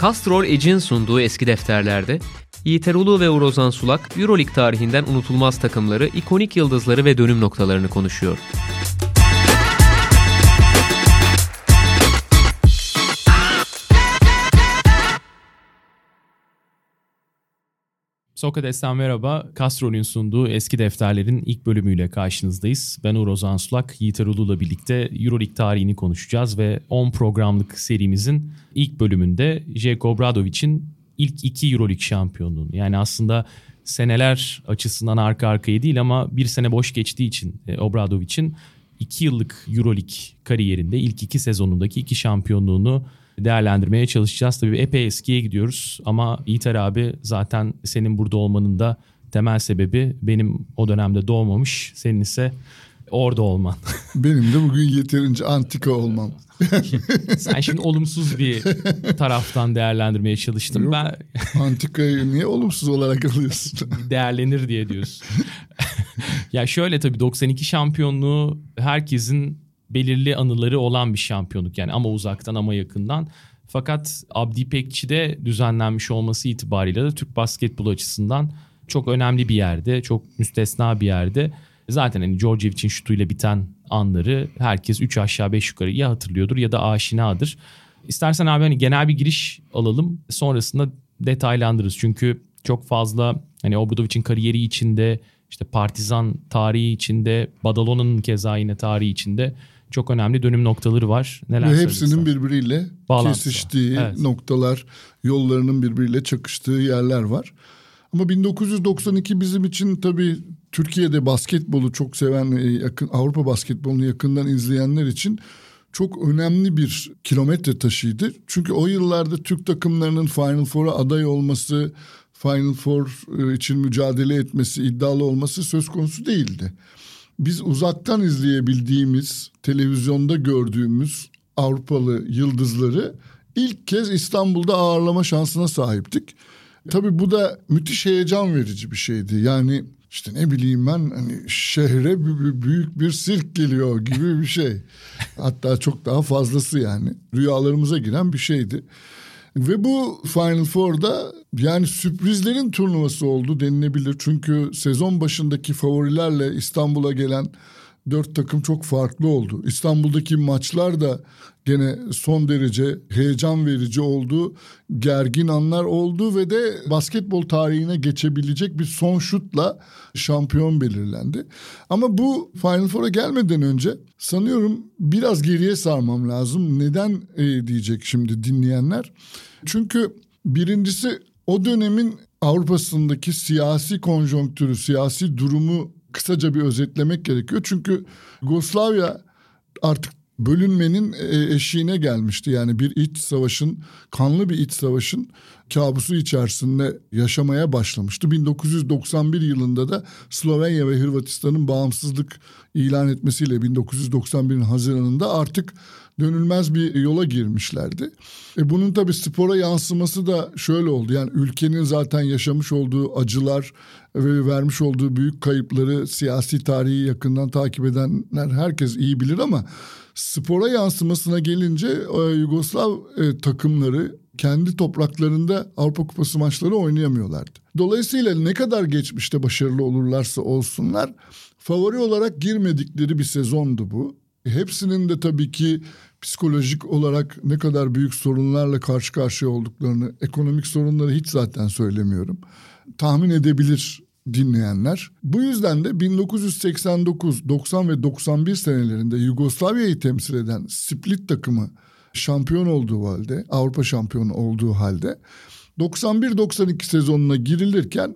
Castrol Edge'in sunduğu eski defterlerde Yiğit Erulu ve Urozan Sulak Euroleague tarihinden unutulmaz takımları, ikonik yıldızları ve dönüm noktalarını konuşuyor. Sokrates'ten merhaba. Castrol'ün sunduğu eski defterlerin ilk bölümüyle karşınızdayız. Ben Uğur Ozan Sulak, Yiğit Erulu'la birlikte Euroleague tarihini konuşacağız ve 10 programlık serimizin ilk bölümünde Jeko Obradovic'in ilk iki Euroleague şampiyonluğunu yani aslında seneler açısından arka arkaya değil ama bir sene boş geçtiği için e, Obradovic'in iki yıllık Euroleague kariyerinde ilk iki sezonundaki iki şampiyonluğunu değerlendirmeye çalışacağız. Tabii epey eskiye gidiyoruz ama İter abi zaten senin burada olmanın da temel sebebi benim o dönemde doğmamış, senin ise orada olman. Benim de bugün yeterince antika olmam. Sen şimdi olumsuz bir taraftan değerlendirmeye çalıştın. Yok, ben antikayı niye olumsuz olarak alıyorsun? değerlenir diye diyorsun. ya şöyle tabii 92 şampiyonluğu herkesin belirli anıları olan bir şampiyonluk yani ama uzaktan ama yakından. Fakat Abdi Pekçi'de düzenlenmiş olması itibariyle de Türk basketbolu açısından çok önemli bir yerde, çok müstesna bir yerde. Zaten hani Djordjevic'in şutuyla biten anları herkes 3 aşağı 5 yukarı ya hatırlıyordur ya da aşinadır. İstersen abi hani genel bir giriş alalım. Sonrasında detaylandırırız. Çünkü çok fazla hani Obradovic'in kariyeri içinde işte Partizan tarihi içinde Badalona'nın keza yine tarihi içinde çok önemli dönüm noktaları var. Neler Ve hepsinin birbiriyle Bağlantısı kesiştiği evet. noktalar, yollarının birbiriyle çakıştığı yerler var. Ama 1992 bizim için tabii Türkiye'de basketbolu çok seven, e, yakın Avrupa basketbolunu yakından izleyenler için çok önemli bir kilometre taşıydı. Çünkü o yıllarda Türk takımlarının Final Four'a aday olması, Final Four e, için mücadele etmesi, iddialı olması söz konusu değildi. Biz uzaktan izleyebildiğimiz, televizyonda gördüğümüz Avrupalı yıldızları ilk kez İstanbul'da ağırlama şansına sahiptik. Tabii bu da müthiş heyecan verici bir şeydi. Yani işte ne bileyim ben hani şehre büyük bir sirk geliyor gibi bir şey. Hatta çok daha fazlası yani. Rüyalarımıza giren bir şeydi. Ve bu Final Four'da yani sürprizlerin turnuvası oldu denilebilir. Çünkü sezon başındaki favorilerle İstanbul'a gelen dört takım çok farklı oldu. İstanbul'daki maçlar da gene son derece heyecan verici oldu. Gergin anlar oldu ve de basketbol tarihine geçebilecek bir son şutla şampiyon belirlendi. Ama bu Final Four'a gelmeden önce sanıyorum biraz geriye sarmam lazım. Neden e, diyecek şimdi dinleyenler? Çünkü birincisi o dönemin Avrupa'sındaki siyasi konjonktürü, siyasi durumu kısaca bir özetlemek gerekiyor. Çünkü Yugoslavya artık bölünmenin e, eşiğine gelmişti. Yani bir iç savaşın, kanlı bir iç savaşın kabusu içerisinde yaşamaya başlamıştı. 1991 yılında da Slovenya ve Hırvatistan'ın bağımsızlık ilan etmesiyle 1991'in Haziran'ında artık dönülmez bir yola girmişlerdi. E bunun tabii spora yansıması da şöyle oldu. Yani ülkenin zaten yaşamış olduğu acılar ve vermiş olduğu büyük kayıpları siyasi tarihi yakından takip edenler herkes iyi bilir ama spora yansımasına gelince e, Yugoslav e, takımları kendi topraklarında Avrupa Kupası maçları oynayamıyorlardı. Dolayısıyla ne kadar geçmişte başarılı olurlarsa olsunlar favori olarak girmedikleri bir sezondu bu. Hepsinin de tabii ki psikolojik olarak ne kadar büyük sorunlarla karşı karşıya olduklarını, ekonomik sorunları hiç zaten söylemiyorum. Tahmin edebilir dinleyenler. Bu yüzden de 1989, 90 ve 91 senelerinde Yugoslavya'yı temsil eden Split takımı şampiyon olduğu halde, Avrupa şampiyonu olduğu halde 91-92 sezonuna girilirken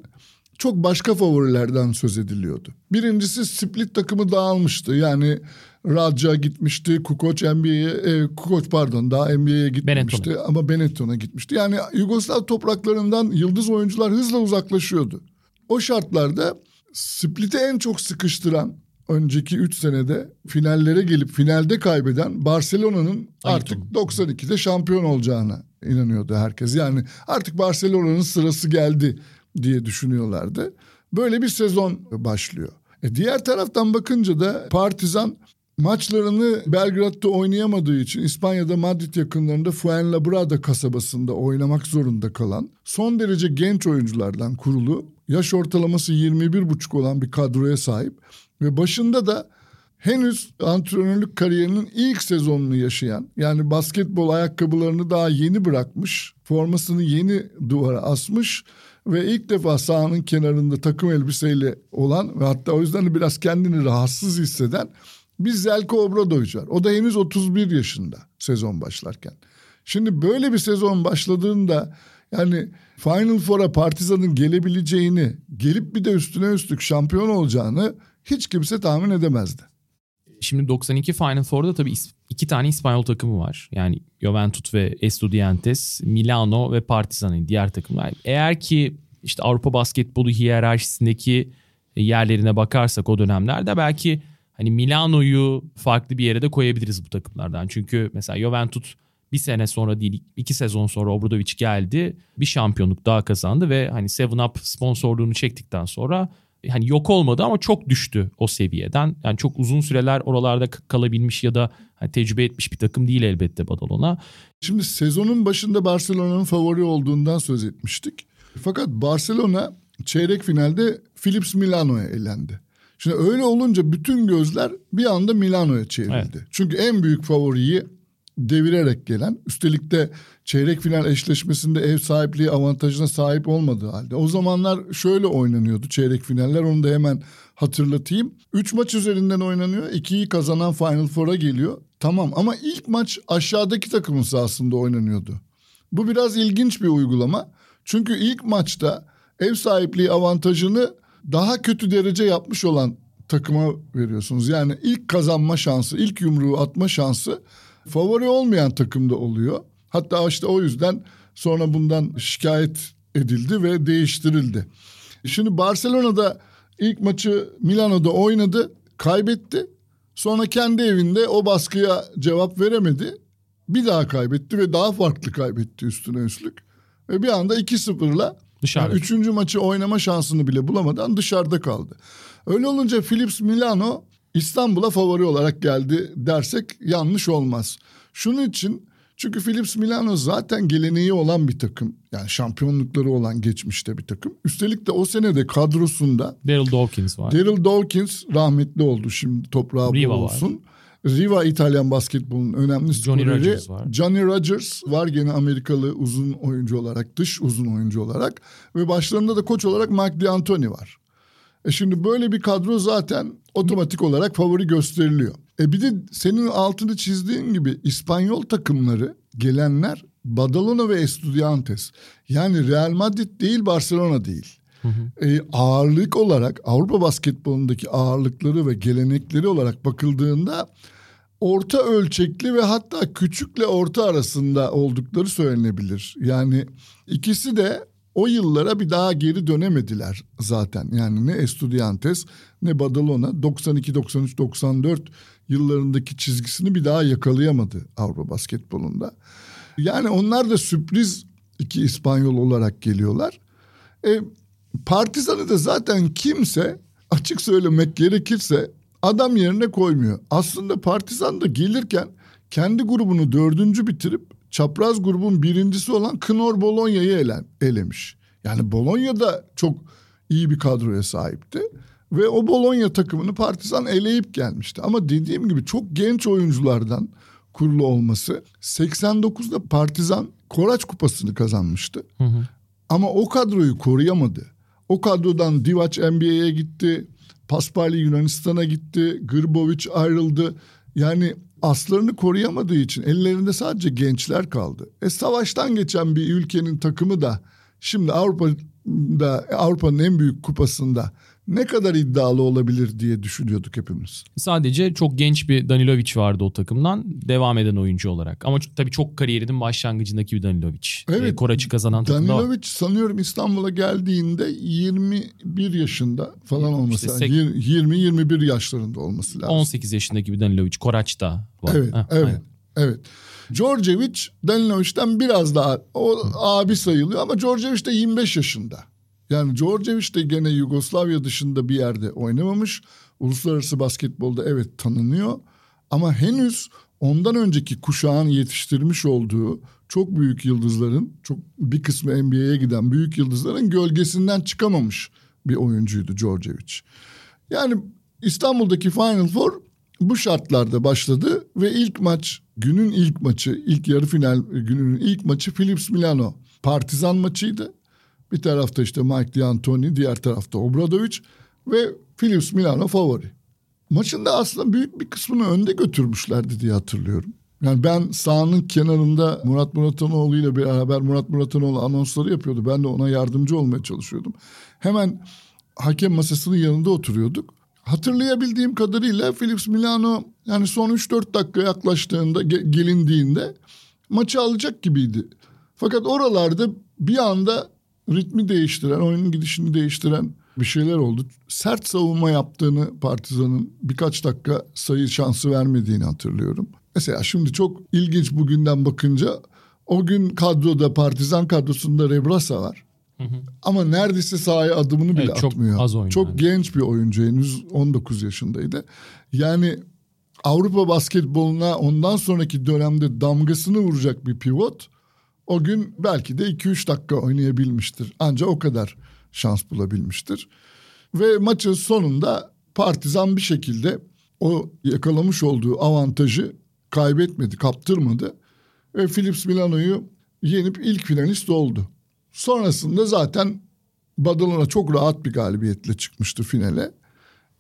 çok başka favorilerden söz ediliyordu. Birincisi Split takımı dağılmıştı. Yani Radja gitmişti, Kukoc NBA'ye, e, Kukoc pardon daha NBA'ye gitmemişti Benetton. ama Benetton'a gitmişti. Yani Yugoslav topraklarından yıldız oyuncular hızla uzaklaşıyordu. O şartlarda Split'i en çok sıkıştıran önceki 3 senede finallere gelip finalde kaybeden Barcelona'nın artık 92'de şampiyon olacağına inanıyordu herkes. Yani artık Barcelona'nın sırası geldi diye düşünüyorlardı. Böyle bir sezon başlıyor. E diğer taraftan bakınca da Partizan maçlarını Belgrad'da oynayamadığı için İspanya'da Madrid yakınlarında Fuenlabrada kasabasında oynamak zorunda kalan son derece genç oyunculardan kurulu yaş ortalaması 21,5 olan bir kadroya sahip ve başında da henüz antrenörlük kariyerinin ilk sezonunu yaşayan yani basketbol ayakkabılarını daha yeni bırakmış formasını yeni duvara asmış ve ilk defa sahanın kenarında takım elbiseyle olan ve hatta o yüzden de biraz kendini rahatsız hisseden bir Zelko Obradovic var. O da henüz 31 yaşında sezon başlarken. Şimdi böyle bir sezon başladığında yani Final Four'a Partizan'ın gelebileceğini, gelip bir de üstüne üstlük şampiyon olacağını hiç kimse tahmin edemezdi. Şimdi 92 Final Four'da tabii iki tane İspanyol takımı var. Yani Juventus ve Estudiantes, Milano ve Partizan'ın diğer takımlar. Eğer ki işte Avrupa basketbolu hiyerarşisindeki yerlerine bakarsak o dönemlerde belki hani Milano'yu farklı bir yere de koyabiliriz bu takımlardan. Çünkü mesela Juventus bir sene sonra değil iki sezon sonra Obradovic geldi. Bir şampiyonluk daha kazandı ve hani 7-Up sponsorluğunu çektikten sonra hani yok olmadı ama çok düştü o seviyeden. Yani çok uzun süreler oralarda kalabilmiş ya da hani tecrübe etmiş bir takım değil elbette Badalona. Şimdi sezonun başında Barcelona'nın favori olduğundan söz etmiştik. Fakat Barcelona çeyrek finalde Philips Milano'ya elendi. Şimdi öyle olunca bütün gözler bir anda Milano'ya çevrildi. Evet. Çünkü en büyük favoriyi devirerek gelen üstelik de çeyrek final eşleşmesinde ev sahipliği avantajına sahip olmadığı halde. O zamanlar şöyle oynanıyordu çeyrek finaller onu da hemen hatırlatayım. Üç maç üzerinden oynanıyor. İkiyi kazanan Final Four'a geliyor. Tamam ama ilk maç aşağıdaki takımın sahasında oynanıyordu. Bu biraz ilginç bir uygulama. Çünkü ilk maçta ev sahipliği avantajını daha kötü derece yapmış olan takıma veriyorsunuz. Yani ilk kazanma şansı, ilk yumruğu atma şansı favori olmayan takımda oluyor. Hatta işte o yüzden sonra bundan şikayet edildi ve değiştirildi. Şimdi Barcelona'da ilk maçı Milano'da oynadı, kaybetti. Sonra kendi evinde o baskıya cevap veremedi. Bir daha kaybetti ve daha farklı kaybetti üstüne üstlük. Ve bir anda 2-0'la Dışarıda. Yani üçüncü maçı oynama şansını bile bulamadan dışarıda kaldı. Öyle olunca Philips Milano İstanbul'a favori olarak geldi dersek yanlış olmaz. Şunun için çünkü Philips Milano zaten geleneği olan bir takım. Yani şampiyonlukları olan geçmişte bir takım. Üstelik de o senede kadrosunda Daryl Dawkins var. Daryl Dawkins rahmetli oldu şimdi toprağı Riva olsun. Var. Riva İtalyan basketbolunun önemli Johnny skoreri. Rogers var. Johnny Rogers var gene Amerikalı uzun oyuncu olarak, dış uzun oyuncu olarak. Ve başlarında da koç olarak Mike D'Antoni var. E şimdi böyle bir kadro zaten otomatik olarak favori gösteriliyor. E bir de senin altını çizdiğin gibi İspanyol takımları gelenler Badalona ve Estudiantes. Yani Real Madrid değil Barcelona değil. Hı hı. E, ağırlık olarak Avrupa basketbolundaki ağırlıkları ve gelenekleri olarak bakıldığında orta ölçekli ve hatta küçükle orta arasında oldukları söylenebilir. Yani ikisi de o yıllara bir daha geri dönemediler zaten. Yani ne Estudiantes ne Badalona 92 93 94 yıllarındaki çizgisini bir daha yakalayamadı Avrupa basketbolunda. Yani onlar da sürpriz iki İspanyol olarak geliyorlar. E, Partizan'ı da zaten kimse açık söylemek gerekirse adam yerine koymuyor. Aslında Partizan da gelirken kendi grubunu dördüncü bitirip çapraz grubun birincisi olan Knor Bologna'yı ele, elemiş. Yani Bologna da çok iyi bir kadroya sahipti. Ve o Bologna takımını Partizan eleyip gelmişti. Ama dediğim gibi çok genç oyunculardan kurulu olması 89'da Partizan Koraç Kupası'nı kazanmıştı. Hı hı. Ama o kadroyu koruyamadı. O kadrodan Divac NBA'ye gitti. Paspali Yunanistan'a gitti. Grbovic ayrıldı. Yani aslarını koruyamadığı için ellerinde sadece gençler kaldı. E savaştan geçen bir ülkenin takımı da şimdi Avrupa'da Avrupa'nın en büyük kupasında ne kadar iddialı olabilir diye düşünüyorduk hepimiz. Sadece çok genç bir Danilovic vardı o takımdan devam eden oyuncu olarak. Ama tabii çok kariyerinin başlangıcındaki bir Danilovic. Evet. E, Koraç'ı kazanan takımda Danilovic sanıyorum İstanbul'a geldiğinde 21 yaşında falan olması işte lazım. 20-21 yaşlarında olması lazım. 18 yaşındaki bir Danilovic. Koraç'ta var. Evet, Heh, evet, aynen. evet. Djordjevic Danilovic'den biraz daha o abi sayılıyor ama Djordjevic de 25 yaşında. Yani Djordjevic de gene Yugoslavya dışında bir yerde oynamamış. Uluslararası basketbolda evet tanınıyor. Ama henüz ondan önceki kuşağın yetiştirmiş olduğu çok büyük yıldızların, çok bir kısmı NBA'ye giden büyük yıldızların gölgesinden çıkamamış bir oyuncuydu Djordjevic. Yani İstanbul'daki Final Four bu şartlarda başladı ve ilk maç günün ilk maçı, ilk yarı final gününün ilk maçı Philips Milano Partizan maçıydı. Bir tarafta işte Mike D'Antoni, diğer tarafta Obradovic ve Philips Milano favori. Maçın da aslında büyük bir kısmını önde götürmüşlerdi diye hatırlıyorum. Yani ben sahanın kenarında Murat Muratanoğlu ile beraber Murat Muratanoğlu anonsları yapıyordu. Ben de ona yardımcı olmaya çalışıyordum. Hemen hakem masasının yanında oturuyorduk. Hatırlayabildiğim kadarıyla Philips Milano yani son 3-4 dakika yaklaştığında gelindiğinde maçı alacak gibiydi. Fakat oralarda bir anda ritmi değiştiren, oyunun gidişini değiştiren bir şeyler oldu. Sert savunma yaptığını Partizan'ın birkaç dakika sayı şansı vermediğini hatırlıyorum. Mesela şimdi çok ilginç bugünden bakınca o gün kadroda Partizan kadrosunda Rebrasa var. Hı hı. Ama neredeyse sahaya adımını bile evet, çok atmıyor. Az oyun çok yani. genç bir oyuncu henüz 19 yaşındaydı. Yani Avrupa basketboluna ondan sonraki dönemde damgasını vuracak bir pivot o gün belki de 2-3 dakika oynayabilmiştir. Ancak o kadar şans bulabilmiştir. Ve maçın sonunda Partizan bir şekilde o yakalamış olduğu avantajı kaybetmedi, kaptırmadı. Ve Philips Milano'yu yenip ilk finalist oldu. Sonrasında zaten Badalona çok rahat bir galibiyetle çıkmıştı finale.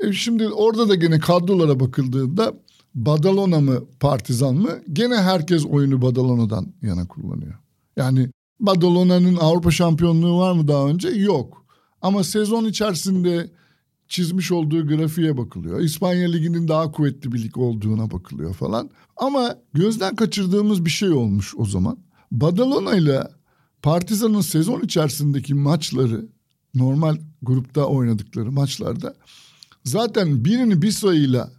E şimdi orada da gene kadrolara bakıldığında Badalona mı Partizan mı gene herkes oyunu Badalona'dan yana kullanıyor. Yani Badalona'nın Avrupa şampiyonluğu var mı daha önce? Yok. Ama sezon içerisinde çizmiş olduğu grafiğe bakılıyor. İspanya Ligi'nin daha kuvvetli bir lig olduğuna bakılıyor falan. Ama gözden kaçırdığımız bir şey olmuş o zaman. Badalona ile Partizan'ın sezon içerisindeki maçları normal grupta oynadıkları maçlarda zaten birini bir sayıyla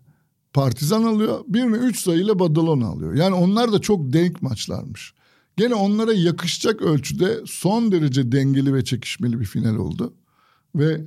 Partizan alıyor, birini üç sayıyla Badalona alıyor. Yani onlar da çok denk maçlarmış. Gene onlara yakışacak ölçüde son derece dengeli ve çekişmeli bir final oldu. Ve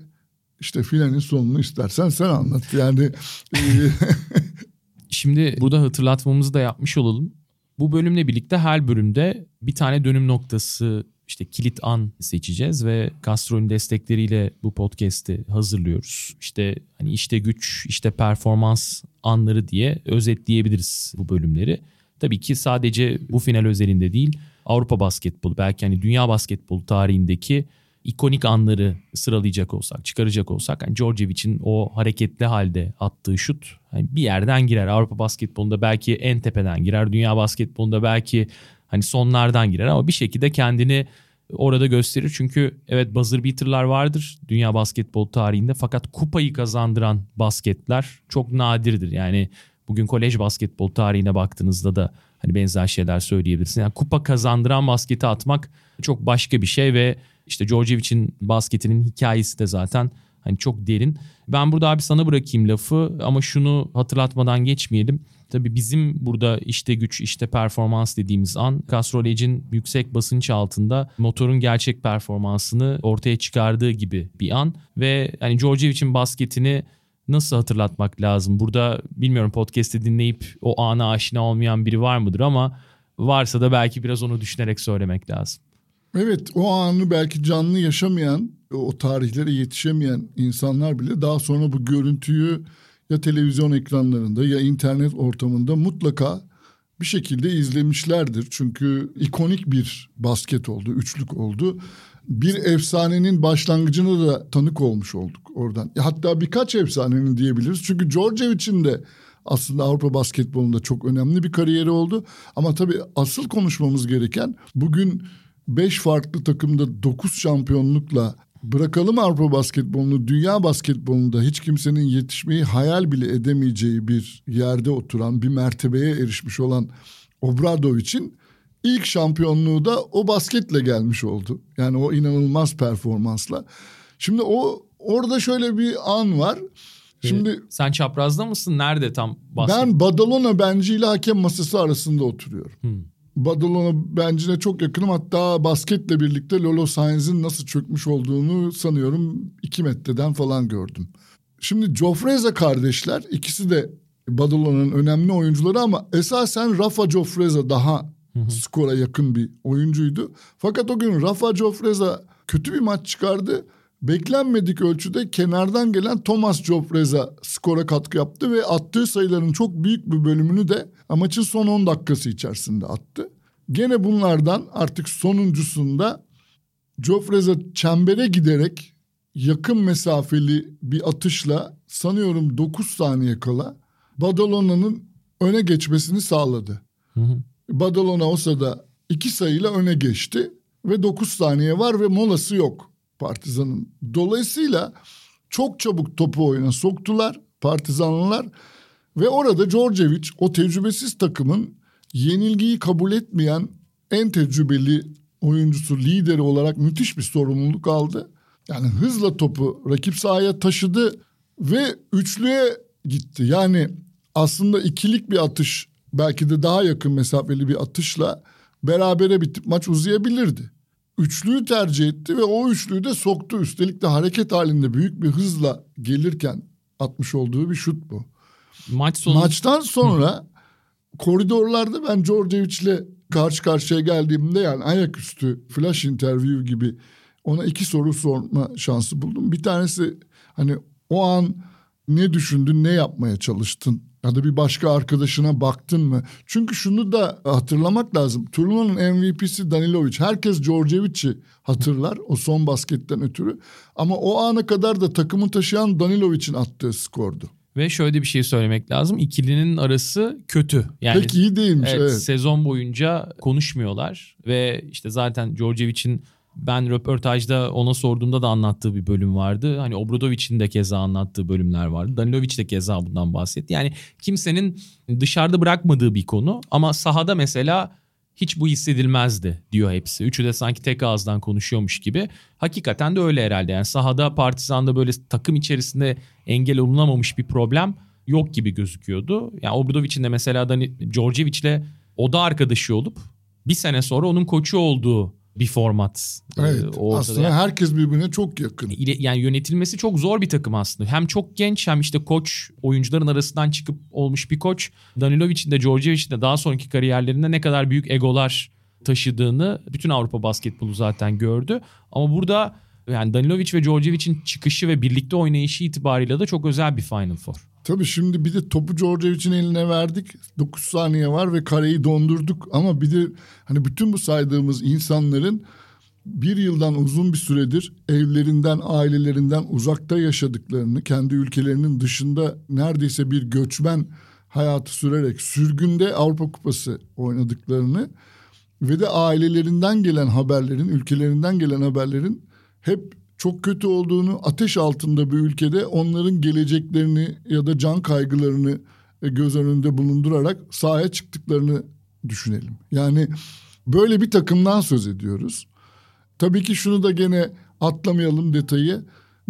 işte finalin sonunu istersen sen anlat. Yani e, Şimdi burada hatırlatmamızı da yapmış olalım. Bu bölümle birlikte her bölümde bir tane dönüm noktası işte kilit an seçeceğiz ve Castro'nun destekleriyle bu podcast'i hazırlıyoruz. İşte hani işte güç, işte performans anları diye özetleyebiliriz bu bölümleri. Tabii ki sadece bu final özelinde değil Avrupa basketbolu belki hani dünya basketbolu tarihindeki ikonik anları sıralayacak olsak, çıkaracak olsak hani Djordjevic'in o hareketli halde attığı şut hani bir yerden girer. Avrupa basketbolunda belki en tepeden girer. Dünya basketbolunda belki hani sonlardan girer ama bir şekilde kendini orada gösterir. Çünkü evet buzzer beater'lar vardır dünya basketbol tarihinde fakat kupayı kazandıran basketler çok nadirdir. Yani bugün kolej basketbol tarihine baktığınızda da hani benzer şeyler söyleyebilirsin. Yani kupa kazandıran basketi atmak çok başka bir şey ve işte Djordjevic'in basketinin hikayesi de zaten hani çok derin. Ben burada abi sana bırakayım lafı ama şunu hatırlatmadan geçmeyelim. Tabii bizim burada işte güç işte performans dediğimiz an Castrol yüksek basınç altında motorun gerçek performansını ortaya çıkardığı gibi bir an ve hani Djordjevic'in basketini nasıl hatırlatmak lazım? Burada bilmiyorum podcast'i dinleyip o ana aşina olmayan biri var mıdır ama varsa da belki biraz onu düşünerek söylemek lazım. Evet o anı belki canlı yaşamayan, o tarihlere yetişemeyen insanlar bile daha sonra bu görüntüyü ya televizyon ekranlarında ya internet ortamında mutlaka bir şekilde izlemişlerdir. Çünkü ikonik bir basket oldu, üçlük oldu. Bir efsanenin başlangıcına da tanık olmuş olduk oradan. Hatta birkaç efsanenin diyebiliriz. Çünkü Djordjevic'in de aslında Avrupa basketbolunda çok önemli bir kariyeri oldu. Ama tabii asıl konuşmamız gereken bugün beş farklı takımda dokuz şampiyonlukla bırakalım Avrupa basketbolunu, dünya basketbolunda hiç kimsenin yetişmeyi hayal bile edemeyeceği bir yerde oturan, bir mertebeye erişmiş olan Obradovic'in ilk şampiyonluğu da o basketle gelmiş oldu. Yani o inanılmaz performansla. Şimdi o orada şöyle bir an var. Şimdi ee, sen çaprazda mısın? Nerede tam basket? Ben Badalona benciyle hakem masası arasında oturuyorum. Hmm. Badalona bencine çok yakınım. Hatta basketle birlikte Lolo Sainz'in nasıl çökmüş olduğunu sanıyorum iki metreden falan gördüm. Şimdi Jofreza kardeşler ikisi de Badalona'nın önemli oyuncuları ama esasen Rafa Jofreza daha skora yakın bir oyuncuydu. Fakat o gün Rafa Jofreza kötü bir maç çıkardı. Beklenmedik ölçüde kenardan gelen Thomas Jofreza skora katkı yaptı ve attığı sayıların çok büyük bir bölümünü de maçın son 10 dakikası içerisinde attı. Gene bunlardan artık sonuncusunda Jofreza çembere giderek yakın mesafeli bir atışla sanıyorum 9 saniye kala Badalona'nın öne geçmesini sağladı. Hı hı. Badalona o sırada iki sayıyla öne geçti ve 9 saniye var ve molası yok Partizan'ın. Dolayısıyla çok çabuk topu oyuna soktular Partizanlılar ve orada Djordjevic o tecrübesiz takımın yenilgiyi kabul etmeyen en tecrübeli oyuncusu, lideri olarak müthiş bir sorumluluk aldı. Yani hızla topu rakip sahaya taşıdı ve üçlüye gitti. Yani aslında ikilik bir atış belki de daha yakın mesafeli bir atışla berabere bitip maç uzayabilirdi. Üçlüyü tercih etti ve o üçlüyü de soktu. Üstelik de hareket halinde büyük bir hızla gelirken atmış olduğu bir şut bu. Maç sonu... Maçtan sonra koridorlarda ben Djordjevic'le karşı karşıya geldiğimde yani ayaküstü flash interview gibi ona iki soru sorma şansı buldum. Bir tanesi hani o an ne düşündün, ne yapmaya çalıştın? Ya da bir başka arkadaşına baktın mı? Çünkü şunu da hatırlamak lazım. Turnuvanın MVP'si Danilovic. Herkes Djordjevic'i hatırlar o son basketten ötürü. Ama o ana kadar da takımı taşıyan Danilovic'in attığı skordu. Ve şöyle bir şey söylemek lazım. İkilinin arası kötü. Yani, Pek iyi değilmiş. Evet, evet. Sezon boyunca konuşmuyorlar. Ve işte zaten Djordjevic'in ben röportajda ona sorduğumda da anlattığı bir bölüm vardı. Hani Obradovic'in de keza anlattığı bölümler vardı. Danilovic de keza bundan bahsetti. Yani kimsenin dışarıda bırakmadığı bir konu ama sahada mesela hiç bu hissedilmezdi diyor hepsi. Üçü de sanki tek ağızdan konuşuyormuş gibi. Hakikaten de öyle herhalde. Yani sahada Partizan'da böyle takım içerisinde engel olunamamış bir problem yok gibi gözüküyordu. Yani Obradovic'in de mesela Dani, Djordjevic'le oda arkadaşı olup bir sene sonra onun koçu olduğu bir format. E, evet. Ortada. Aslında herkes birbirine çok yakın. Yani yönetilmesi çok zor bir takım aslında. Hem çok genç hem işte koç oyuncuların arasından çıkıp olmuş bir koç. Danilovic'in de Djordjevic'in de daha sonraki kariyerlerinde ne kadar büyük egolar taşıdığını bütün Avrupa basketbolu zaten gördü. Ama burada yani Danilovic ve Djordjevic'in çıkışı ve birlikte oynayışı itibarıyla da çok özel bir Final Four. Tabii şimdi bir de topu Djordjevic'in eline verdik. 9 saniye var ve kareyi dondurduk. Ama bir de hani bütün bu saydığımız insanların bir yıldan uzun bir süredir evlerinden, ailelerinden uzakta yaşadıklarını, kendi ülkelerinin dışında neredeyse bir göçmen hayatı sürerek sürgünde Avrupa Kupası oynadıklarını ve de ailelerinden gelen haberlerin, ülkelerinden gelen haberlerin hep çok kötü olduğunu, ateş altında bir ülkede onların geleceklerini ya da can kaygılarını e, göz önünde bulundurarak sahaya çıktıklarını düşünelim. Yani böyle bir takımdan söz ediyoruz. Tabii ki şunu da gene atlamayalım detayı.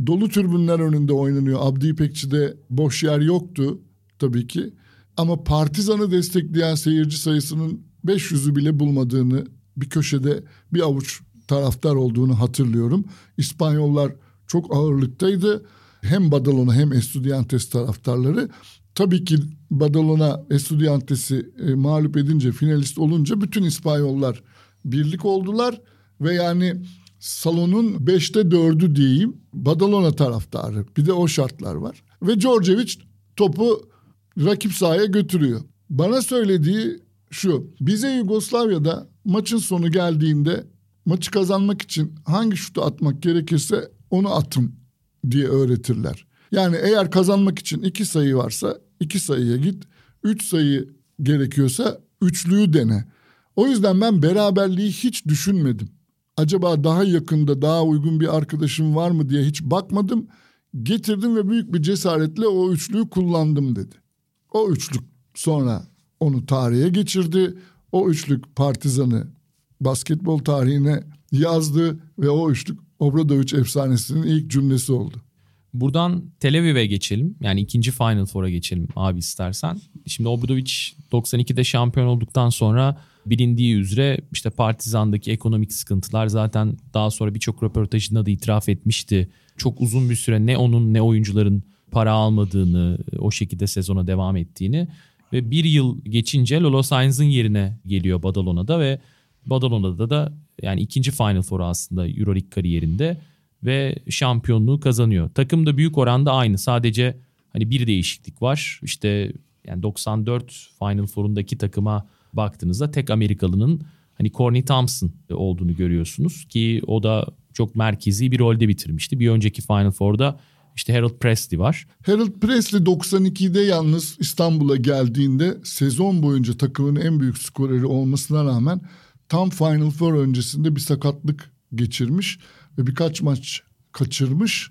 Dolu türbünler önünde oynanıyor. Abdi İpekçi'de boş yer yoktu tabii ki. Ama Partizan'ı destekleyen seyirci sayısının 500'ü bile bulmadığını bir köşede bir avuç taraftar olduğunu hatırlıyorum. İspanyollar çok ağırlıktaydı. Hem Badalona hem Estudiantes taraftarları. Tabii ki Badalona Estudiantes'i e, mağlup edince finalist olunca bütün İspanyollar birlik oldular ve yani salonun beşte dördü diyeyim Badalona taraftarı. Bir de o şartlar var. Ve Djordjevic topu rakip sahaya götürüyor. Bana söylediği şu. Bize Yugoslavya'da maçın sonu geldiğinde maçı kazanmak için hangi şutu atmak gerekirse onu atın diye öğretirler. Yani eğer kazanmak için iki sayı varsa iki sayıya git. Üç sayı gerekiyorsa üçlüyü dene. O yüzden ben beraberliği hiç düşünmedim. Acaba daha yakında daha uygun bir arkadaşım var mı diye hiç bakmadım. Getirdim ve büyük bir cesaretle o üçlüyü kullandım dedi. O üçlük sonra onu tarihe geçirdi. O üçlük Partizan'ı basketbol tarihine yazdı ve o üçlük Obradoviç efsanesinin ilk cümlesi oldu. Buradan Tel Aviv'e geçelim. Yani ikinci Final Four'a geçelim abi istersen. Şimdi Obradoviç 92'de şampiyon olduktan sonra bilindiği üzere işte Partizan'daki ekonomik sıkıntılar zaten daha sonra birçok röportajında da itiraf etmişti. Çok uzun bir süre ne onun ne oyuncuların para almadığını, o şekilde sezona devam ettiğini ve bir yıl geçince Lolo Sainz'ın yerine geliyor Badalona'da ve Badalona'da da yani ikinci Final Four aslında Euroleague kariyerinde ve şampiyonluğu kazanıyor. Takım da büyük oranda aynı. Sadece hani bir değişiklik var. İşte yani 94 Final Four'undaki takıma baktığınızda tek Amerikalının hani Corny Thompson olduğunu görüyorsunuz ki o da çok merkezi bir rolde bitirmişti. Bir önceki Final Four'da işte Harold Presley var. Harold Presley 92'de yalnız İstanbul'a geldiğinde sezon boyunca takımın en büyük skoreri olmasına rağmen tam Final Four öncesinde bir sakatlık geçirmiş ve birkaç maç kaçırmış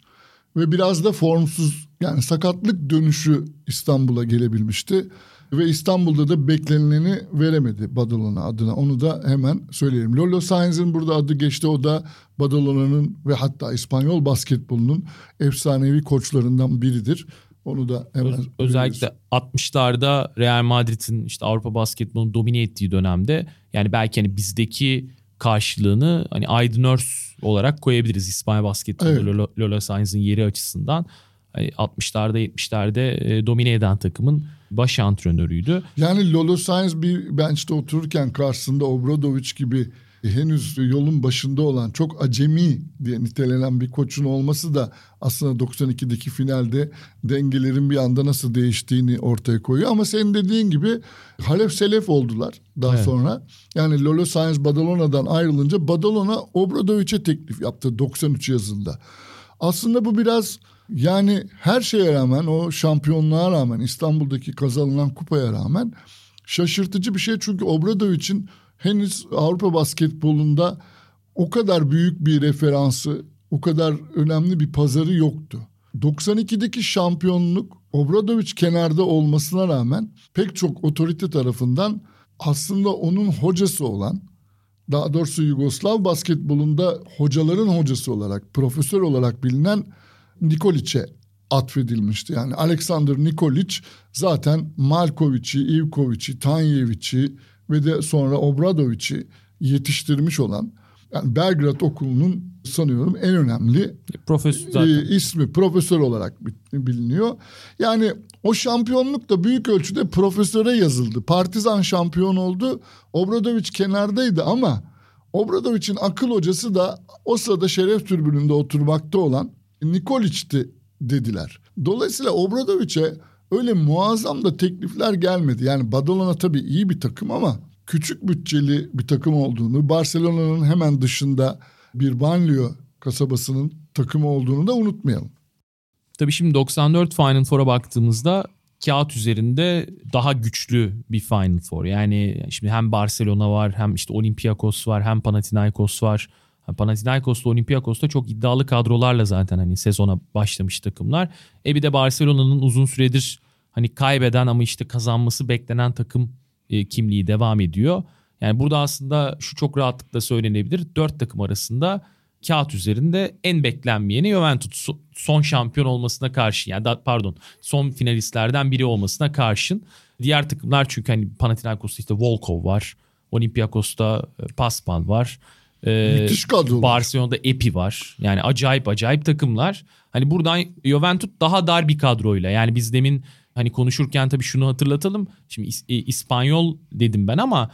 ve biraz da formsuz yani sakatlık dönüşü İstanbul'a gelebilmişti. Ve İstanbul'da da beklenileni veremedi Badalona adına. Onu da hemen söyleyelim. Lolo Sainz'in burada adı geçti. O da Badalona'nın ve hatta İspanyol basketbolunun efsanevi koçlarından biridir. Onu da hemen Öz, özellikle 60'larda Real Madrid'in işte Avrupa basketbolunu domine ettiği dönemde yani belki hani bizdeki karşılığını hani Aydın Örs olarak koyabiliriz İspanya basketbolu evet. Lola, Lola Sainz'in yeri açısından. Hani 60'larda 70'lerde e, domine eden takımın baş antrenörüydü. Yani Lolo Sainz bir bench'te otururken karşısında Obradovic gibi henüz yolun başında olan çok acemi diye nitelenen bir koçun olması da aslında 92'deki finalde dengelerin bir anda nasıl değiştiğini ortaya koyuyor. Ama senin dediğin gibi Halef Selef oldular daha evet. sonra. Yani Lolo Sainz Badalona'dan ayrılınca Badalona Obradovic'e teklif yaptı 93 yazında. Aslında bu biraz yani her şeye rağmen o şampiyonluğa rağmen İstanbul'daki kazanılan kupaya rağmen şaşırtıcı bir şey. Çünkü Obradovic'in henüz Avrupa basketbolunda o kadar büyük bir referansı, o kadar önemli bir pazarı yoktu. 92'deki şampiyonluk Obradovic kenarda olmasına rağmen pek çok otorite tarafından aslında onun hocası olan daha doğrusu Yugoslav basketbolunda hocaların hocası olarak, profesör olarak bilinen Nikoliç'e atfedilmişti. Yani Alexander Nikoliç zaten Malkovic'i, Ivkovic'i, Tanyevic'i ve de sonra Obradovic'i yetiştirmiş olan yani Belgrad Okulu'nun sanıyorum en önemli profesör zaten. E, ismi profesör olarak biliniyor. Yani o şampiyonluk da büyük ölçüde profesöre yazıldı. Partizan şampiyon oldu. Obradoviç kenardaydı ama Obradovic'in akıl hocası da o sırada şeref türbününde oturmakta olan Nikoliç'ti dediler. Dolayısıyla Obradovic'e öyle muazzam da teklifler gelmedi. Yani Badalona tabii iyi bir takım ama küçük bütçeli bir takım olduğunu, Barcelona'nın hemen dışında bir banliyö kasabasının takımı olduğunu da unutmayalım. Tabii şimdi 94 Final Four'a baktığımızda kağıt üzerinde daha güçlü bir Final Four. Yani şimdi hem Barcelona var hem işte Olympiakos var hem Panathinaikos var. Panathinaikos'ta Olympiakos'ta çok iddialı kadrolarla zaten hani sezona başlamış takımlar. E bir de Barcelona'nın uzun süredir hani kaybeden ama işte kazanması beklenen takım e, kimliği devam ediyor. Yani burada aslında şu çok rahatlıkla söylenebilir. Dört takım arasında kağıt üzerinde en beklenmeyeni Juventus son şampiyon olmasına karşı yani da, pardon son finalistlerden biri olmasına karşın. Diğer takımlar çünkü hani Panathinaikos'ta işte Volkov var. Olympiakos'ta e, Pascal var. Ee, Müthiş kadro. Barcelona'da Epi var. Yani acayip acayip takımlar. Hani buradan Juventus daha dar bir kadroyla. Yani biz demin hani konuşurken tabii şunu hatırlatalım. Şimdi e, İspanyol dedim ben ama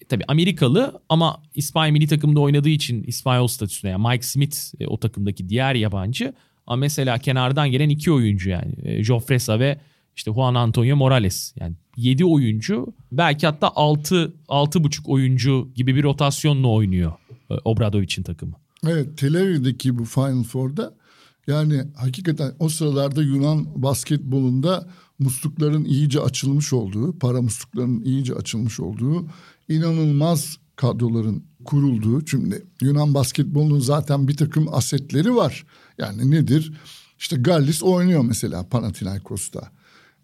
e, tabii Amerikalı ama İspanya milli takımda oynadığı için İspanyol statüsünde. Yani Mike Smith e, o takımdaki diğer yabancı. Ama mesela kenardan gelen iki oyuncu yani e, Jofresa ve işte Juan Antonio Morales. Yani 7 oyuncu belki hatta 6 6,5 oyuncu gibi bir rotasyonla oynuyor e, Obradovic'in takımı. Evet Tel Aviv'deki bu Final Four'da yani hakikaten o sıralarda Yunan basketbolunda muslukların iyice açılmış olduğu, para musluklarının iyice açılmış olduğu, inanılmaz kadroların kurulduğu. Şimdi Yunan basketbolunun zaten bir takım asetleri var. Yani nedir? İşte Gallis oynuyor mesela Panathinaikos'ta.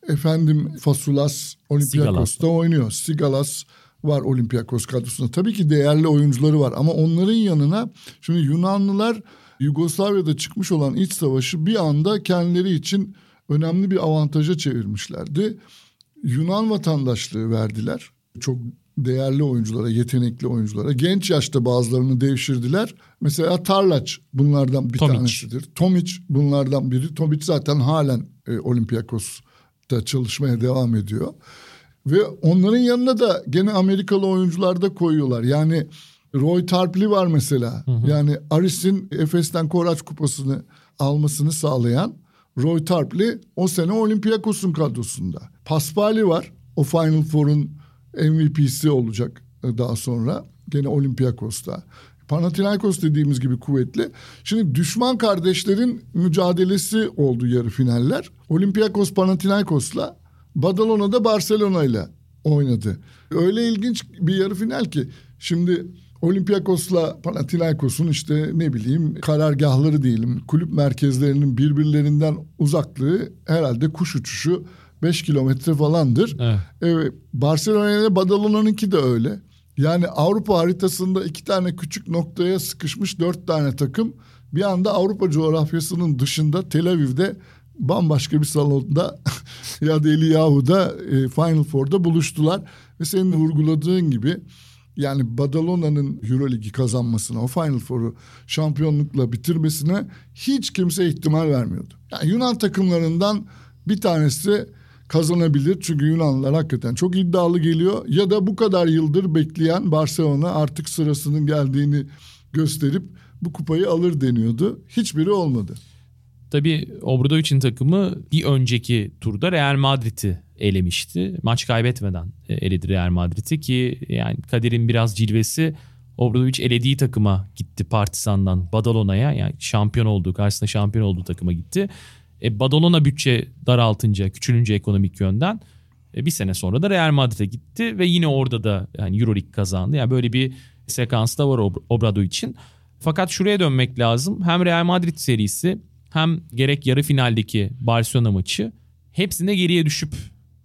Efendim Fasulas Olympiakos'ta oynuyor. Sigalas var Olympiakos kadrosunda. Tabii ki değerli oyuncuları var ama onların yanına şimdi Yunanlılar Yugoslavya'da çıkmış olan iç savaşı bir anda kendileri için önemli bir avantaja çevirmişlerdi. Yunan vatandaşlığı verdiler. Çok değerli oyunculara, yetenekli oyunculara. Genç yaşta bazılarını devşirdiler. Mesela Tarlaç bunlardan bir Tomic. tanesidir. Tomic bunlardan biri. Tomic zaten halen e, Olympiakos'ta çalışmaya devam ediyor. Ve onların yanına da gene Amerikalı oyuncular da koyuyorlar. Yani Roy Tarpley var mesela. Hı hı. Yani Aris'in Efes'ten Koraç kupasını almasını sağlayan Roy Tarpley o sene Olympiakos'un kadrosunda. Paspali var. O Final Four'un MVP'si olacak e, daha sonra. Gene Olympiakos'ta. Panathinaikos dediğimiz gibi kuvvetli. Şimdi düşman kardeşlerin mücadelesi oldu yarı finaller. Olympiakos Panathinaikos'la Badalona da Barcelona ile oynadı. Öyle ilginç bir yarı final ki şimdi Olympiakos'la Panathinaikos'un işte ne bileyim karargahları diyelim kulüp merkezlerinin birbirlerinden uzaklığı herhalde kuş uçuşu 5 kilometre falandır. Evet. evet Barcelona ile Badalona'nınki de öyle. Yani Avrupa haritasında iki tane küçük noktaya sıkışmış dört tane takım bir anda Avrupa coğrafyasının dışında Tel Aviv'de bambaşka bir salonda ya da Eliyahu'da e, Final Four'da buluştular. Ve senin vurguladığın gibi yani Badalona'nın Euroligi kazanmasına, o Final Four'u şampiyonlukla bitirmesine hiç kimse ihtimal vermiyordu. Yani Yunan takımlarından bir tanesi kazanabilir. Çünkü Yunanlılar hakikaten çok iddialı geliyor. Ya da bu kadar yıldır bekleyen Barcelona artık sırasının geldiğini gösterip bu kupayı alır deniyordu. Hiçbiri olmadı. Tabii Obradovic'in takımı bir önceki turda Real Madrid'i elemişti. Maç kaybetmeden e, eledi Real Madrid'i ki yani kaderin biraz cilvesi Obradovic elediği takıma gitti Partizan'dan Badalona'ya yani şampiyon olduğu karşısında şampiyon olduğu takıma gitti. E, Badalona bütçe daraltınca küçülünce ekonomik yönden e, bir sene sonra da Real Madrid'e gitti ve yine orada da yani Euroleague kazandı. Yani böyle bir sekans da var Obrado için. Fakat şuraya dönmek lazım. Hem Real Madrid serisi hem gerek yarı finaldeki Barcelona maçı hepsinde geriye düşüp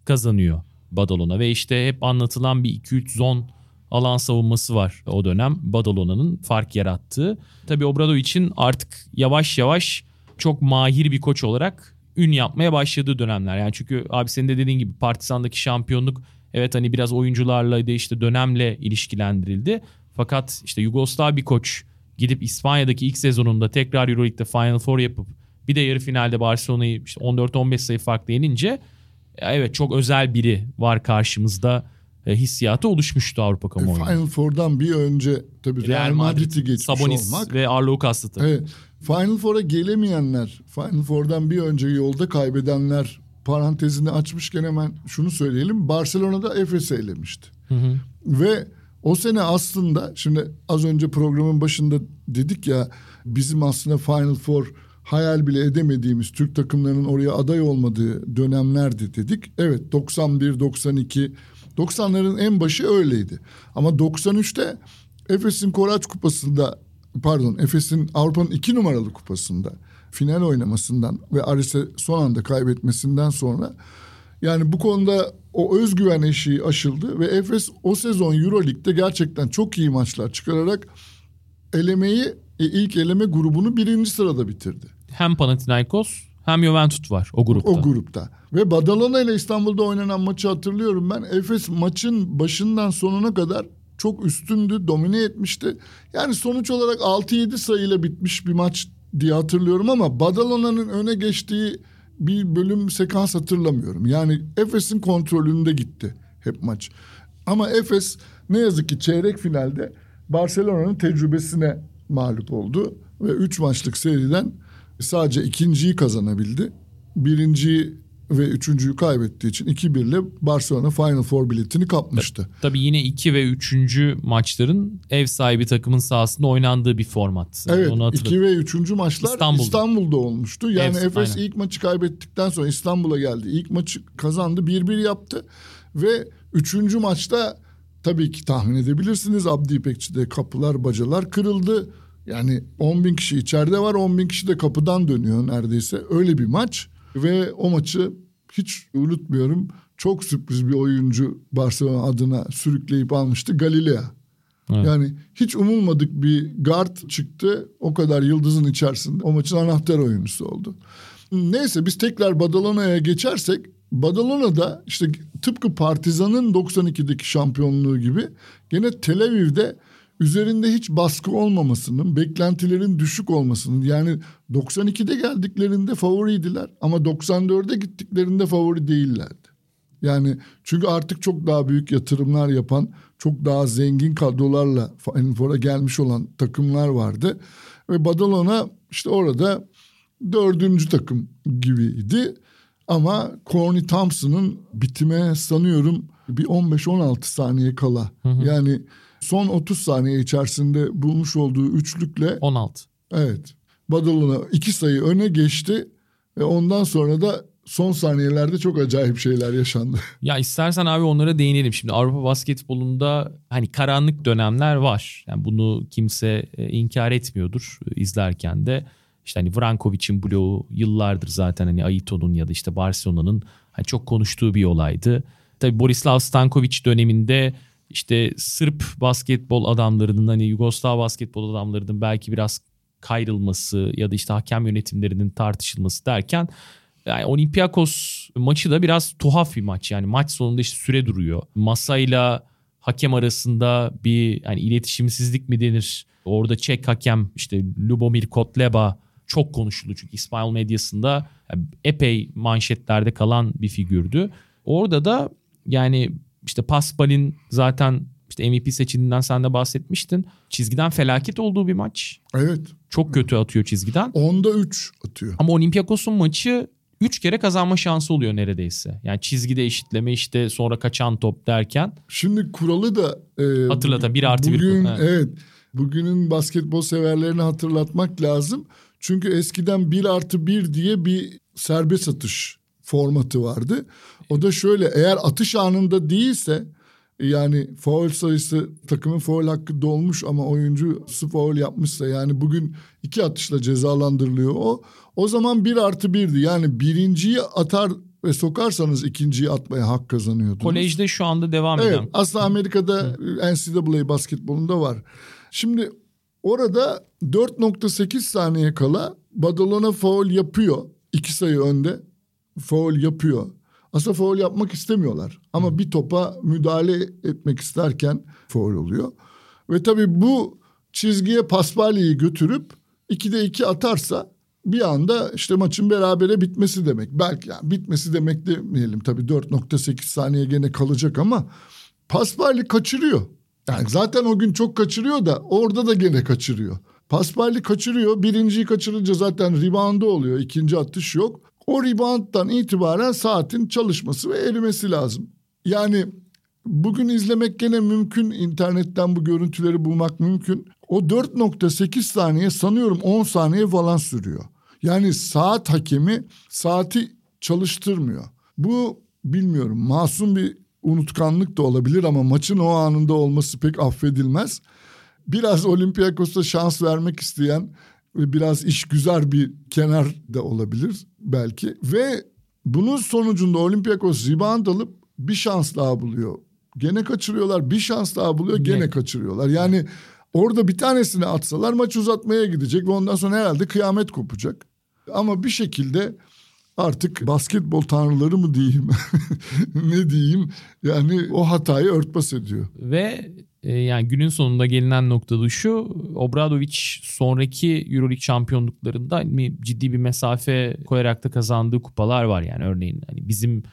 kazanıyor Badalona ve işte hep anlatılan bir 2-3 zon alan savunması var o dönem Badalona'nın fark yarattığı. Tabii Obrado için artık yavaş yavaş çok mahir bir koç olarak ün yapmaya başladığı dönemler. Yani çünkü abi senin de dediğin gibi Partizan'daki şampiyonluk evet hani biraz oyuncularla da işte dönemle ilişkilendirildi. Fakat işte Yugoslav bir koç gidip İspanya'daki ilk sezonunda tekrar Euroleague'de Final Four yapıp bir de yarı finalde Barcelona'yı işte 14-15 sayı farklı yenince evet çok özel biri var karşımızda e, hissiyatı oluşmuştu Avrupa kamuoyunda. Final Four'dan bir önce tabii Real, Real Madrid'i geçmiş Sabonis olmak. ve Arlo Kastı Evet. Final Four'a gelemeyenler, Final Four'dan bir önce yolda kaybedenler parantezini açmışken hemen şunu söyleyelim. Barcelona'da Efes'i elemişti. Hı hı. Ve o sene aslında şimdi az önce programın başında dedik ya bizim aslında Final Four hayal bile edemediğimiz Türk takımlarının oraya aday olmadığı dönemlerdi dedik. Evet 91, 92, 90'ların en başı öyleydi. Ama 93'te Efes'in Koraç Kupası'nda pardon Efes'in Avrupa'nın iki numaralı kupasında final oynamasından ve Aris'e son anda kaybetmesinden sonra yani bu konuda o özgüven eşiği aşıldı ve Efes o sezon Euroleague'de gerçekten çok iyi maçlar çıkararak elemeyi e, ilk eleme grubunu birinci sırada bitirdi. Hem Panathinaikos hem Juventus var o grupta. O grupta. Ve Badalona ile İstanbul'da oynanan maçı hatırlıyorum ben. Efes maçın başından sonuna kadar çok üstündü, domine etmişti. Yani sonuç olarak 6-7 sayıyla bitmiş bir maç diye hatırlıyorum ama Badalona'nın öne geçtiği bir bölüm sekans hatırlamıyorum. Yani Efes'in kontrolünde gitti hep maç. Ama Efes ne yazık ki çeyrek finalde Barcelona'nın tecrübesine mağlup oldu ve üç maçlık seriden sadece ikinciyi kazanabildi. Birinciyi ve üçüncüyü kaybettiği için 2-1 ile Barcelona Final Four biletini kapmıştı. Tabii yine 2 ve 3. maçların ev sahibi takımın sahasında oynandığı bir format. Evet 2 ve 3. maçlar İstanbul'da, İstanbul'da olmuştu. Yani ev, Efes aynen. ilk maçı kaybettikten sonra İstanbul'a geldi. İlk maçı kazandı 1-1 yaptı ve 3. maçta tabii ki tahmin edebilirsiniz Abdi İpekçi'de kapılar bacalar kırıldı. Yani 10 bin kişi içeride var 10 bin kişi de kapıdan dönüyor neredeyse öyle bir maç. Ve o maçı hiç unutmuyorum. Çok sürpriz bir oyuncu Barcelona adına sürükleyip almıştı Galilea. Evet. Yani hiç umulmadık bir guard çıktı. O kadar yıldızın içerisinde o maçın anahtar oyuncusu oldu. Neyse biz tekrar Badalona'ya geçersek Badalona'da işte tıpkı Partizan'ın 92'deki şampiyonluğu gibi gene Tel Aviv'de üzerinde hiç baskı olmamasının, beklentilerin düşük olmasının yani 92'de geldiklerinde favoriydiler ama 94'e gittiklerinde favori değillerdi. Yani çünkü artık çok daha büyük yatırımlar yapan, çok daha zengin kadrolarla Final Four'a gelmiş olan takımlar vardı. Ve Badalona işte orada dördüncü takım gibiydi. Ama Corny Thompson'ın bitime sanıyorum bir 15-16 saniye kala. Hı hı. Yani son 30 saniye içerisinde bulmuş olduğu üçlükle 16. Evet. Badalona iki sayı öne geçti ve ondan sonra da son saniyelerde çok acayip şeyler yaşandı. Ya istersen abi onlara değinelim. Şimdi Avrupa basketbolunda hani karanlık dönemler var. Yani bunu kimse e, inkar etmiyordur e, izlerken de. İşte hani Vrankovic'in bloğu yıllardır zaten hani Aito'nun ya da işte Barcelona'nın hani çok konuştuğu bir olaydı. Tabii Borislav Stankovic döneminde işte Sırp basketbol adamlarının hani Yugoslav basketbol adamlarının belki biraz kayrılması ya da işte hakem yönetimlerinin tartışılması derken yani Olympiakos maçı da biraz tuhaf bir maç. Yani maç sonunda işte süre duruyor. Masayla hakem arasında bir hani iletişimsizlik mi denir? Orada Çek hakem işte Lubomir Kotleba çok konuşuldu çünkü İspanyol medyasında epey manşetlerde kalan bir figürdü. Orada da yani işte Pascal'in zaten işte MVP seçildiğinden sen de bahsetmiştin. Çizgiden felaket olduğu bir maç. Evet. Çok kötü atıyor çizgiden. Onda 3 atıyor. Ama Olympiakos'un maçı 3 kere kazanma şansı oluyor neredeyse. Yani çizgide eşitleme işte sonra kaçan top derken. Şimdi kuralı da e, hatırlata 1 artı 1 bugün, evet. evet. Bugünün basketbol severlerini hatırlatmak lazım. Çünkü eskiden 1 artı 1 diye bir serbest atış formatı vardı. O da şöyle eğer atış anında değilse yani foul sayısı takımın foul hakkı dolmuş ama oyuncu foul yapmışsa yani bugün iki atışla cezalandırılıyor o. O zaman bir artı birdi yani birinciyi atar ve sokarsanız ikinciyi atmaya hak kazanıyordunuz. Kolejde şu anda devam evet, eden. Aslında Amerika'da NCAA basketbolunda var. Şimdi orada 4.8 saniye kala Badalona foul yapıyor. iki sayı önde foul yapıyor. Aslında foul yapmak istemiyorlar. Ama bir topa müdahale etmek isterken foul oluyor. Ve tabii bu çizgiye Paspali'yi götürüp 2'de 2 atarsa bir anda işte maçın berabere bitmesi demek. Belki yani bitmesi demek demeyelim tabii 4.8 saniye gene kalacak ama Paspali kaçırıyor. Yani zaten o gün çok kaçırıyor da orada da gene kaçırıyor. Paspali kaçırıyor. Birinciyi kaçırınca zaten rebound'u oluyor. İkinci atış yok. O rebound'dan itibaren saatin çalışması ve erimesi lazım. Yani bugün izlemek gene mümkün. İnternetten bu görüntüleri bulmak mümkün. O 4.8 saniye sanıyorum 10 saniye falan sürüyor. Yani saat hakemi saati çalıştırmıyor. Bu bilmiyorum masum bir unutkanlık da olabilir ama maçın o anında olması pek affedilmez. Biraz Olympiakos'a şans vermek isteyen biraz iş güzel bir kenar da olabilir belki. Ve bunun sonucunda Olympiakos rebound alıp bir şans daha buluyor. Gene kaçırıyorlar bir şans daha buluyor gene kaçırıyorlar. Yani orada bir tanesini atsalar maç uzatmaya gidecek ve ondan sonra herhalde kıyamet kopacak. Ama bir şekilde artık basketbol tanrıları mı diyeyim ne diyeyim yani o hatayı örtbas ediyor. Ve yani günün sonunda gelinen noktada şu Obradovic sonraki Euroleague şampiyonluklarında ciddi bir mesafe koyarak da kazandığı kupalar var yani örneğin hani bizim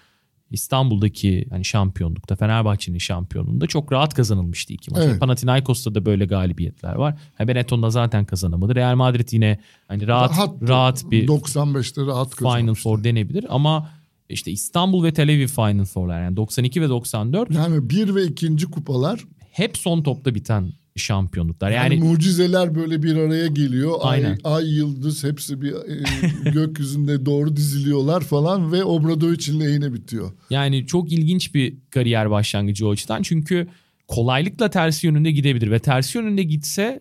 İstanbul'daki hani şampiyonlukta Fenerbahçe'nin şampiyonluğunda çok rahat kazanılmıştı iki maç. Evet. Panathinaikos'ta da böyle galibiyetler var. Ha, Benetton'da zaten kazanamadı. Real Madrid yine hani rahat rahat, rahat bir 95'te rahat Final Four denebilir ama işte İstanbul ve Tel Aviv Final Four'lar yani 92 ve 94. Yani bir ve ikinci kupalar hep son topta biten şampiyonluklar. Yani, yani mucizeler böyle bir araya geliyor. Aynen. Ay, ay yıldız hepsi bir e, gökyüzünde doğru diziliyorlar falan ve Obradovic'in lehine bitiyor. Yani çok ilginç bir kariyer başlangıcı o açıdan. Çünkü kolaylıkla tersi yönünde gidebilir ve tersi yönünde gitse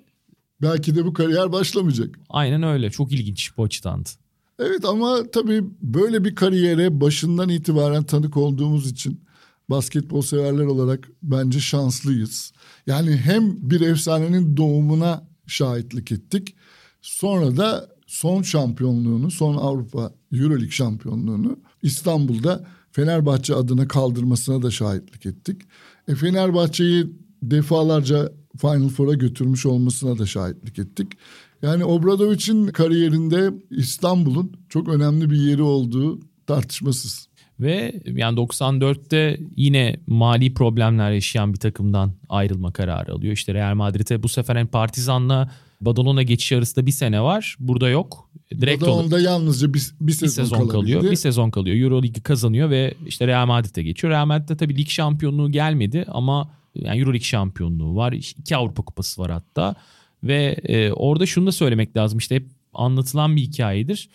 belki de bu kariyer başlamayacak. Aynen öyle. Çok ilginç bu açıdan. Evet ama tabii böyle bir kariyere başından itibaren tanık olduğumuz için basketbol severler olarak bence şanslıyız. Yani hem bir efsanenin doğumuna şahitlik ettik. Sonra da son şampiyonluğunu, son Avrupa Euroleague şampiyonluğunu İstanbul'da Fenerbahçe adına kaldırmasına da şahitlik ettik. E, Fenerbahçe'yi defalarca Final Four'a götürmüş olmasına da şahitlik ettik. Yani Obradovic'in kariyerinde İstanbul'un çok önemli bir yeri olduğu tartışmasız. Ve yani 94'te yine mali problemler yaşayan bir takımdan ayrılma kararı alıyor. İşte Real Madrid'e bu sefer hem Partizan'la Badalona geçiş arasında bir sene var. Burada yok. Direkt Badalona'da olarak, yalnızca bir, bir sezon, bir sezon kalıyor. Bir sezon kalıyor. Euro Ligi kazanıyor ve işte Real Madrid'e geçiyor. Real Madrid'de tabii lig şampiyonluğu gelmedi ama yani Euro Lig şampiyonluğu var. İki Avrupa Kupası var hatta. Ve e, orada şunu da söylemek lazım. İşte hep anlatılan bir hikayedir.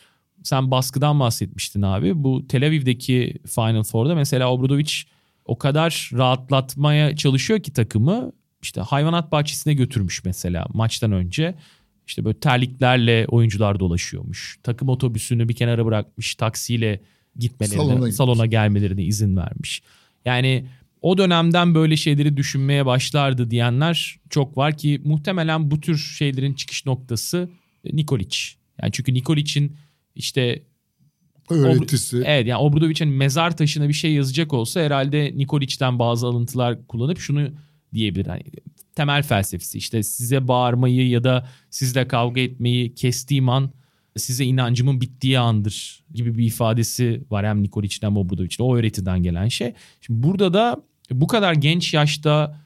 Sen baskıdan bahsetmiştin abi. Bu Tel Aviv'deki Final Four'da mesela Obradovic o kadar rahatlatmaya çalışıyor ki takımı işte hayvanat bahçesine götürmüş mesela maçtan önce. İşte böyle terliklerle oyuncular dolaşıyormuş. Takım otobüsünü bir kenara bırakmış. Taksiyle gitmelerine, salona, salona gelmelerine izin vermiş. Yani o dönemden böyle şeyleri düşünmeye başlardı diyenler çok var ki muhtemelen bu tür şeylerin çıkış noktası Nikolic. Yani çünkü Nikolic'in işte öğretisi. Ob- evet yani Obradovic'in mezar taşına bir şey yazacak olsa herhalde Nikolic'ten bazı alıntılar kullanıp şunu diyebilir. Hani temel felsefesi işte size bağırmayı ya da sizle kavga etmeyi kestiğim an size inancımın bittiği andır gibi bir ifadesi var hem Nikolic'den hem Obradovic'den o öğretiden gelen şey. Şimdi burada da bu kadar genç yaşta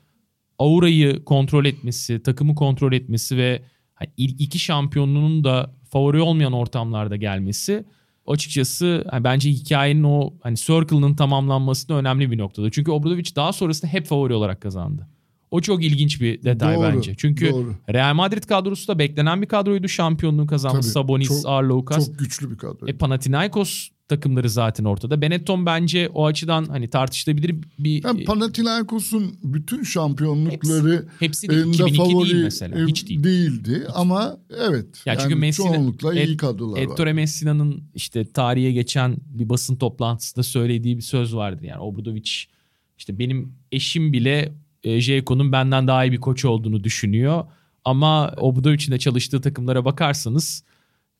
aurayı kontrol etmesi, takımı kontrol etmesi ve hani iki şampiyonluğunun da favori olmayan ortamlarda gelmesi açıkçası hani bence hikayenin o hani circle'ın tamamlanmasında önemli bir noktada. Çünkü Obradovic daha sonrasında hep favori olarak kazandı. O çok ilginç bir detay doğru, bence. Çünkü doğru. Real Madrid kadrosu da beklenen bir kadroydu. Şampiyonluğu kazanmış. Tabii, Sabonis, çok, Arloukas. Çok güçlü bir kadro. E, Panathinaikos takımları zaten ortada. Benetton bence o açıdan hani tartışılabilir bir... Yani Panathinaikos'un bütün şampiyonlukları hepsi, hepsi de 2002 favori değil mesela. Hiç değil. değildi Hiç. ama evet. Ya yani çünkü Messina, çoğunlukla iyi kadrolar Ettore var. Ettore Messina'nın işte tarihe geçen bir basın toplantısında söylediği bir söz vardı. Yani Obradovic işte benim eşim bile e, Jeko'nun benden daha iyi bir koç olduğunu düşünüyor. Ama Obradovic'in de çalıştığı takımlara bakarsanız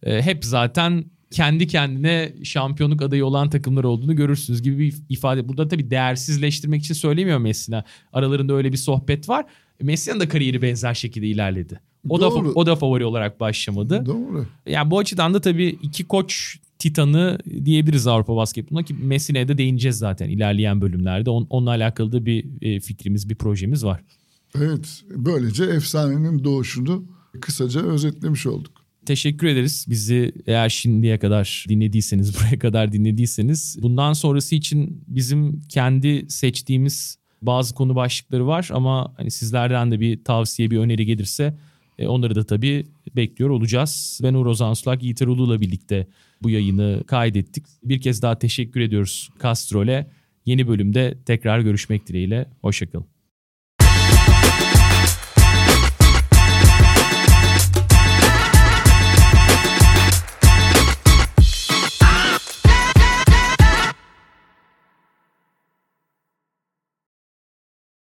e, hep zaten kendi kendine şampiyonluk adayı olan takımlar olduğunu görürsünüz gibi bir ifade. Burada tabii değersizleştirmek için söylemiyor Messina. Aralarında öyle bir sohbet var. Messi'nin de kariyeri benzer şekilde ilerledi. O Doğru. da o da favori olarak başlamadı. Doğru. Yani bu açıdan da tabii iki koç titanı diyebiliriz Avrupa basketboluna ki Messine'ye de değineceğiz zaten ilerleyen bölümlerde. On, onunla alakalı da bir e, fikrimiz, bir projemiz var. Evet, böylece efsanenin doğuşunu kısaca özetlemiş olduk. Teşekkür ederiz. Bizi eğer şimdiye kadar dinlediyseniz, buraya kadar dinlediyseniz bundan sonrası için bizim kendi seçtiğimiz bazı konu başlıkları var ama hani sizlerden de bir tavsiye, bir öneri gelirse e, onları da tabii bekliyor olacağız. Ben Uğur Ozan Sulak, Yiğiter Ulu'la birlikte bu yayını kaydettik. Bir kez daha teşekkür ediyoruz Castrol'e. Yeni bölümde tekrar görüşmek dileğiyle. Hoşçakalın.